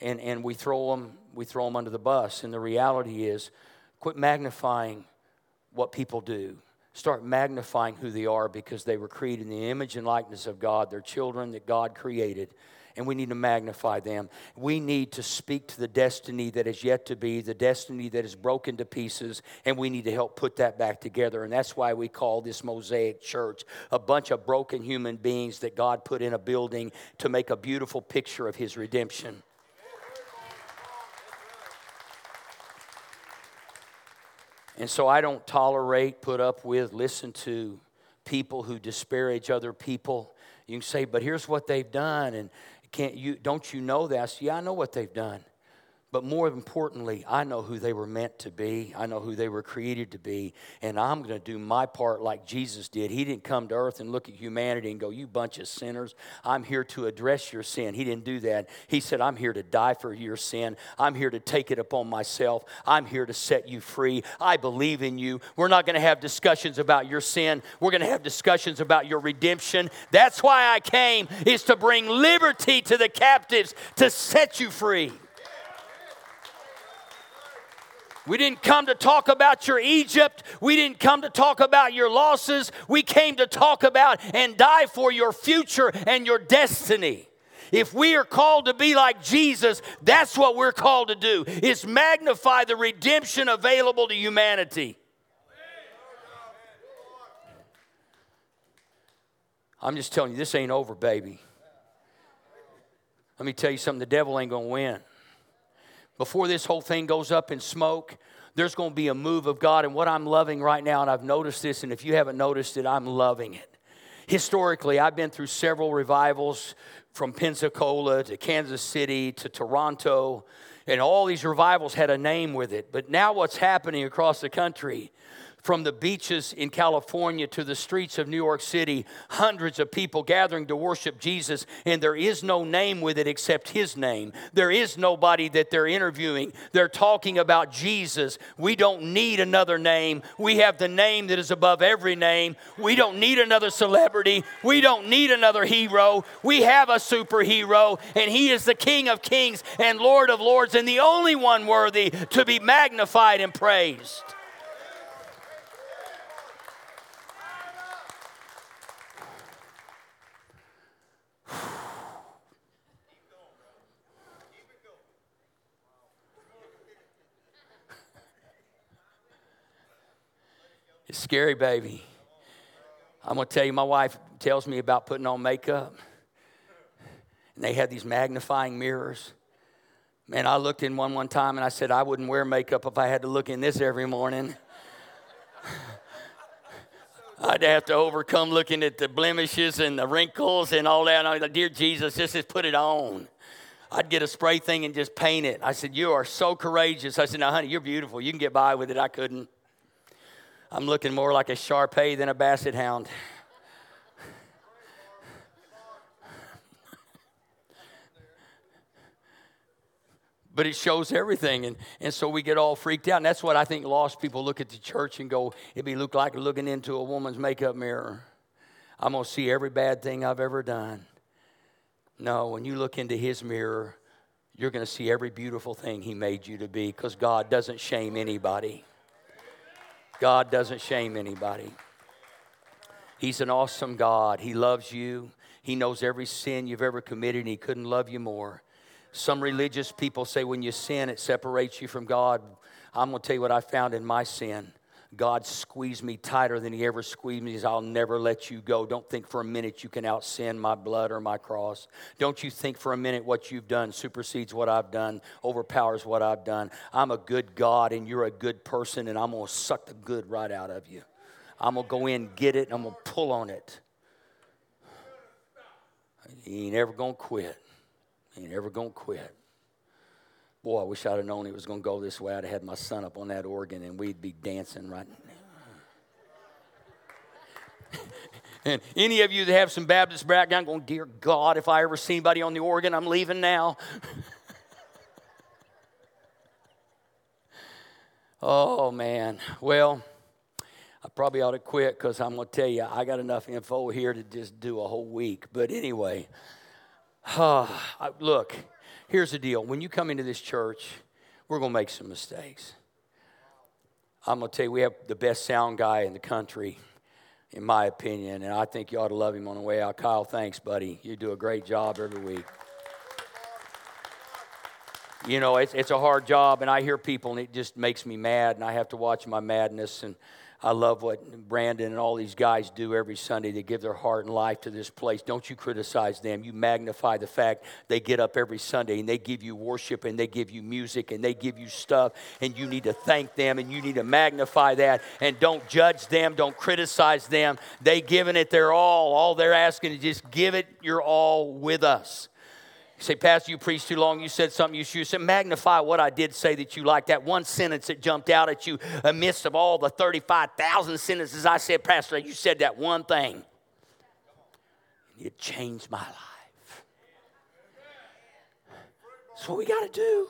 and, and we throw them we throw them under the bus. And the reality is quit magnifying what people do. Start magnifying who they are because they were created in the image and likeness of god. They're children that god created and we need to magnify them. We need to speak to the destiny that is yet to be, the destiny that is broken to pieces, and we need to help put that back together. And that's why we call this Mosaic Church a bunch of broken human beings that God put in a building to make a beautiful picture of His redemption. And so I don't tolerate, put up with, listen to people who disparage other people. You can say, but here's what they've done, and can't you, don't you know this? Yeah, I know what they've done. But more importantly, I know who they were meant to be. I know who they were created to be. And I'm going to do my part like Jesus did. He didn't come to earth and look at humanity and go, You bunch of sinners, I'm here to address your sin. He didn't do that. He said, I'm here to die for your sin. I'm here to take it upon myself. I'm here to set you free. I believe in you. We're not going to have discussions about your sin. We're going to have discussions about your redemption. That's why I came, is to bring liberty to the captives, to set you free. We didn't come to talk about your Egypt. We didn't come to talk about your losses. We came to talk about and die for your future and your destiny. If we are called to be like Jesus, that's what we're called to do. Is magnify the redemption available to humanity. I'm just telling you, this ain't over, baby. Let me tell you something the devil ain't going to win. Before this whole thing goes up in smoke, there's going to be a move of God. And what I'm loving right now, and I've noticed this, and if you haven't noticed it, I'm loving it. Historically, I've been through several revivals from Pensacola to Kansas City to Toronto, and all these revivals had a name with it. But now, what's happening across the country from the beaches in California to the streets of New York City, hundreds of people gathering to worship Jesus, and there is no name with it except His name. There is nobody that they're interviewing. They're talking about Jesus. We don't need another name. We have the name that is above every name. We don't need another celebrity. We don't need another hero. We have a superhero, and He is the King of kings and Lord of lords, and the only one worthy to be magnified and praised. Scary, baby. I'm going to tell you, my wife tells me about putting on makeup. And they had these magnifying mirrors. Man, I looked in one one time and I said, I wouldn't wear makeup if I had to look in this every morning. I'd have to overcome looking at the blemishes and the wrinkles and all that. And I was like, Dear Jesus, just, put it on. I'd get a spray thing and just paint it. I said, You are so courageous. I said, Now, honey, you're beautiful. You can get by with it. I couldn't. I'm looking more like a Shar Pei than a Basset Hound. but it shows everything. And, and so we get all freaked out. And that's what I think lost people look at the church and go, it'd be look like looking into a woman's makeup mirror. I'm going to see every bad thing I've ever done. No, when you look into his mirror, you're going to see every beautiful thing he made you to be because God doesn't shame anybody. God doesn't shame anybody. He's an awesome God. He loves you. He knows every sin you've ever committed, and He couldn't love you more. Some religious people say when you sin, it separates you from God. I'm going to tell you what I found in my sin. God squeezed me tighter than He ever squeezed me. He says, I'll never let you go. Don't think for a minute you can out sin my blood or my cross. Don't you think for a minute what you've done supersedes what I've done, overpowers what I've done. I'm a good God and you're a good person, and I'm going to suck the good right out of you. I'm going to go in, get it, and I'm going to pull on it. He ain't ever going to quit. He ain't ever going to quit. Boy, I wish I'd have known it was going to go this way. I'd have had my son up on that organ and we'd be dancing right now. and any of you that have some Baptist background going, Dear God, if I ever see anybody on the organ, I'm leaving now. oh, man. Well, I probably ought to quit because I'm going to tell you, I got enough info here to just do a whole week. But anyway, uh, look, here's the deal when you come into this church, we're going to make some mistakes. I'm going to tell you, we have the best sound guy in the country, in my opinion, and I think you ought to love him on the way out. Kyle, thanks, buddy. You do a great job every week. You know, it's, it's a hard job, and I hear people, and it just makes me mad, and I have to watch my madness. And I love what Brandon and all these guys do every Sunday. They give their heart and life to this place. Don't you criticize them. You magnify the fact they get up every Sunday and they give you worship and they give you music and they give you stuff. And you need to thank them and you need to magnify that. And don't judge them. Don't criticize them. They giving it their all. All they're asking is just give it your all with us. You say, Pastor, you preached too long. You said something you should say. Magnify what I did say that you like. That one sentence that jumped out at you amidst of all the 35,000 sentences I said, Pastor, you said that one thing. And It changed my life. That's what we got to do.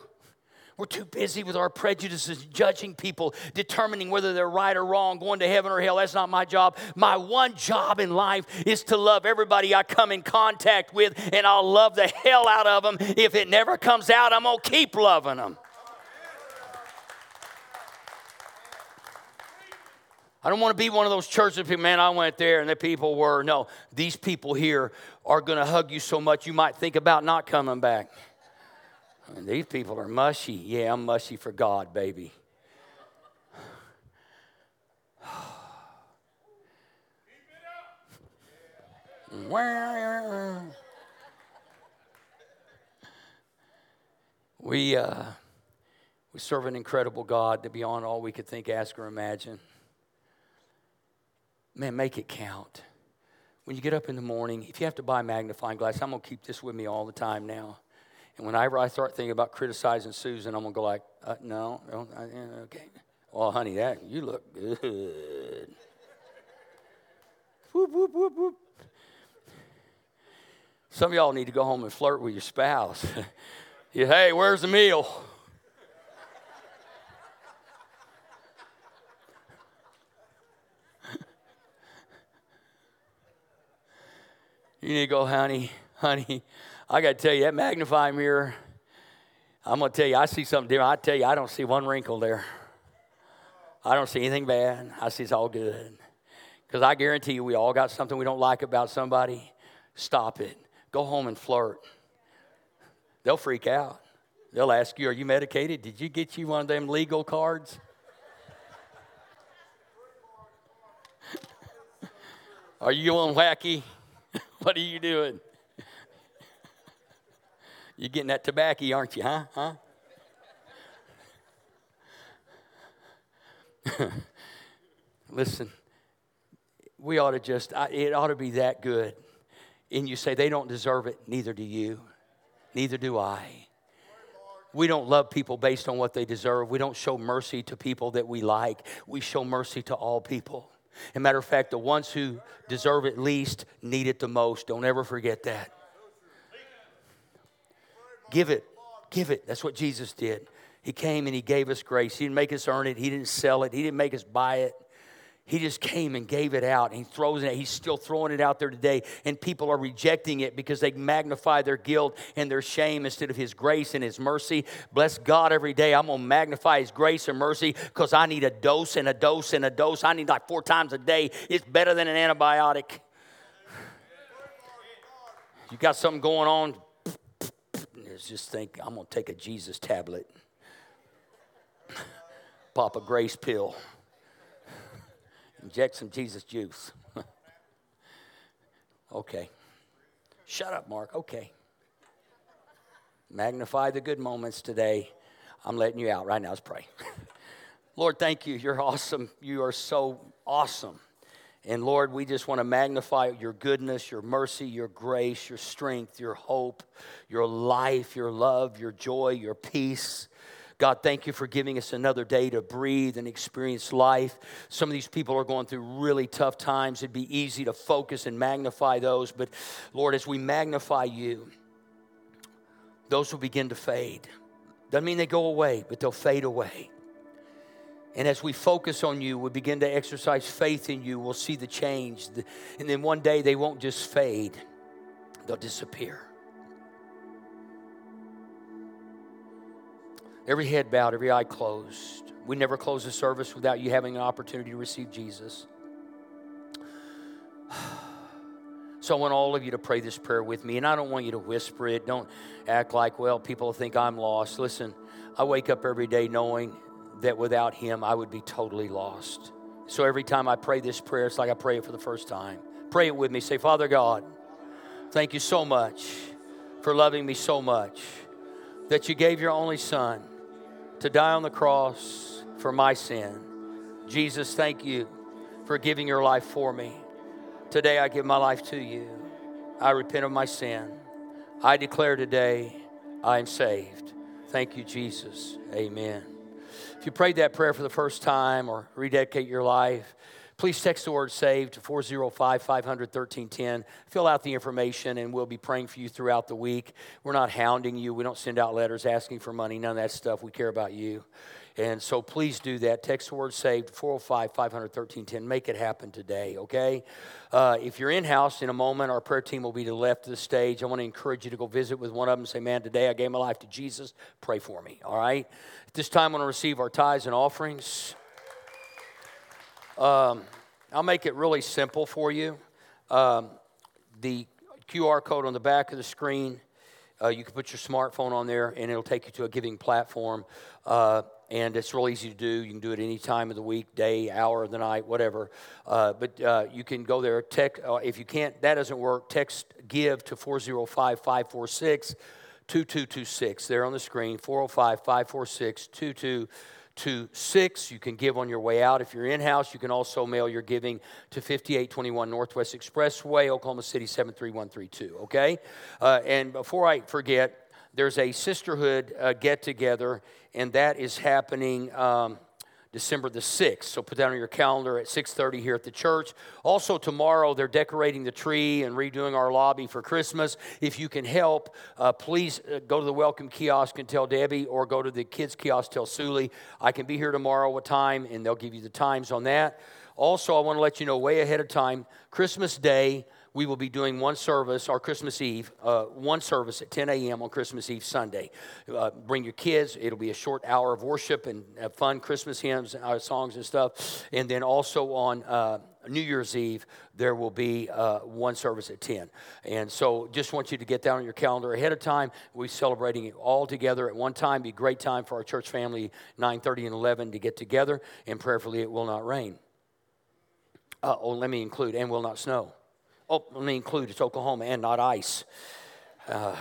We're too busy with our prejudices, judging people, determining whether they're right or wrong, going to heaven or hell. That's not my job. My one job in life is to love everybody I come in contact with, and I'll love the hell out of them. If it never comes out, I'm going to keep loving them. I don't want to be one of those churches man, I went there and the people were. No, these people here are going to hug you so much you might think about not coming back. And these people are mushy. Yeah, I'm mushy for God, baby. we, uh, We serve an incredible God that beyond all we could think, ask, or imagine. Man, make it count. When you get up in the morning, if you have to buy a magnifying glass, I'm going to keep this with me all the time now. And whenever I start thinking about criticizing Susan, I'm to go like, uh, no, no okay. Well, honey, that you look good. whoop, whoop, whoop, whoop. Some of y'all need to go home and flirt with your spouse. hey, where's the meal? you need to go, honey, honey. I got to tell you, that magnifying mirror, I'm going to tell you, I see something different. I tell you, I don't see one wrinkle there. I don't see anything bad. I see it's all good. Because I guarantee you, we all got something we don't like about somebody. Stop it. Go home and flirt. They'll freak out. They'll ask you, Are you medicated? Did you get you one of them legal cards? are you on wacky? what are you doing? You're getting that tobacco, aren't you, huh? Huh? Listen, we ought to just, it ought to be that good. And you say, they don't deserve it, neither do you, neither do I. We don't love people based on what they deserve. We don't show mercy to people that we like. We show mercy to all people. As a matter of fact, the ones who deserve it least need it the most. Don't ever forget that. Give it. Give it. That's what Jesus did. He came and He gave us grace. He didn't make us earn it, He didn't sell it, He didn't make us buy it. He just came and gave it out. And he throws it. He's still throwing it out there today. And people are rejecting it because they magnify their guilt and their shame instead of his grace and his mercy. Bless God every day. I'm going to magnify his grace and mercy because I need a dose and a dose and a dose. I need like four times a day. It's better than an antibiotic. You got something going on, just think, I'm going to take a Jesus tablet, pop a grace pill, inject some Jesus juice. okay. Shut up, Mark. Okay. Magnify the good moments today. I'm letting you out right now. Let's pray. Lord, thank you. You're awesome. You are so awesome. And Lord, we just want to magnify your goodness, your mercy, your grace, your strength, your hope, your life, your love, your joy, your peace. God, thank you for giving us another day to breathe and experience life. Some of these people are going through really tough times. It'd be easy to focus and magnify those. But Lord, as we magnify you, those will begin to fade. Doesn't mean they go away, but they'll fade away. And as we focus on you, we begin to exercise faith in you, we'll see the change. And then one day they won't just fade, they'll disappear. Every head bowed, every eye closed. We never close a service without you having an opportunity to receive Jesus. So I want all of you to pray this prayer with me. And I don't want you to whisper it. Don't act like, well, people think I'm lost. Listen, I wake up every day knowing that without Him, I would be totally lost. So every time I pray this prayer, it's like I pray it for the first time. Pray it with me. Say, Father God, thank you so much for loving me so much that you gave your only Son to die on the cross for my sin. Jesus, thank you for giving your life for me. Today I give my life to you. I repent of my sin. I declare today I am saved. Thank you, Jesus. Amen. If you prayed that prayer for the first time or rededicate your life, please text the word saved to 405 500 1310. Fill out the information and we'll be praying for you throughout the week. We're not hounding you, we don't send out letters asking for money, none of that stuff. We care about you. And so please do that. Text the word saved 405 500 1310. Make it happen today, okay? Uh, if you're in house in a moment, our prayer team will be to the left of the stage. I want to encourage you to go visit with one of them and say, Man, today I gave my life to Jesus. Pray for me, all right? At this time, I want to receive our tithes and offerings. Um, I'll make it really simple for you. Um, the QR code on the back of the screen, uh, you can put your smartphone on there and it'll take you to a giving platform. Uh, and it's real easy to do. You can do it any time of the week, day, hour of the night, whatever. Uh, but uh, you can go there. Text, uh, if you can't, that doesn't work. Text give to 405 546 2226. There on the screen, 405 546 2226. You can give on your way out. If you're in house, you can also mail your giving to 5821 Northwest Expressway, Oklahoma City 73132. Okay? Uh, and before I forget, there's a sisterhood uh, get together, and that is happening. Um, December the 6th. So put that on your calendar at 6:30 here at the church. Also tomorrow they're decorating the tree and redoing our lobby for Christmas. If you can help, uh, please uh, go to the welcome kiosk and tell Debbie, or go to the kids kiosk tell Suli. I can be here tomorrow. What time? And they'll give you the times on that. Also, I want to let you know way ahead of time. Christmas Day we will be doing one service, our Christmas Eve, uh, one service at 10 a.m. on Christmas Eve Sunday. Uh, bring your kids. It'll be a short hour of worship and fun Christmas hymns, uh, songs, and stuff. And then also on uh, New Year's Eve, there will be uh, one service at 10. And so just want you to get that on your calendar ahead of time. We're celebrating it all together at one time. Be a great time for our church family, 9.30 and 11 to get together. And prayerfully, it will not rain. Uh, oh, let me include, and will not snow. Oh, let me include it's Oklahoma and not ice. Uh,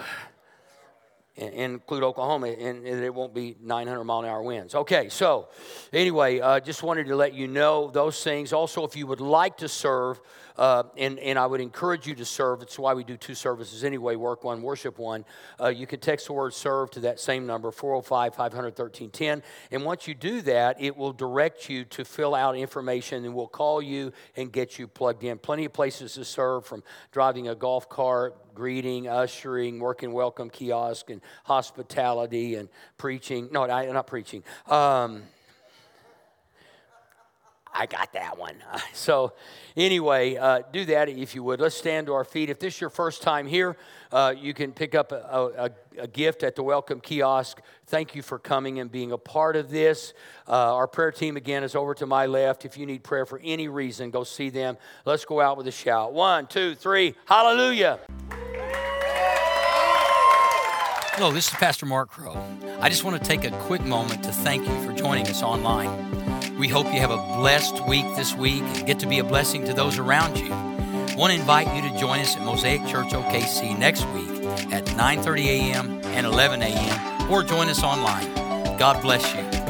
and, include Oklahoma, and, it won't be 900 mile an hour winds. Okay, so anyway, uh, just wanted to let you know those things. Also, if you would like to serve, uh, and, and I would encourage you to serve. That's why we do two services anyway work one, worship one. Uh, you can text the word serve to that same number, 405 500 1310. And once you do that, it will direct you to fill out information and we'll call you and get you plugged in. Plenty of places to serve from driving a golf cart, greeting, ushering, working welcome kiosk, and hospitality and preaching. No, not preaching. Um, I got that one. So, anyway, uh, do that if you would. Let's stand to our feet. If this is your first time here, uh, you can pick up a, a, a, gift at the welcome kiosk. Thank you for coming and being a part of this. Uh, our prayer team, again, is over to my left. If you need prayer for any reason, go see them. Let's go out with a shout. One, two, three. Hallelujah. Hello, this is Pastor Mark Crow. I just want to take a quick moment to thank you for joining us online. We hope you have a blessed week this week and get to be a blessing to those around you. I want to invite you to join us at Mosaic Church OKC next week at 9:30 a.m. and 11 a.m. or join us online. God bless you.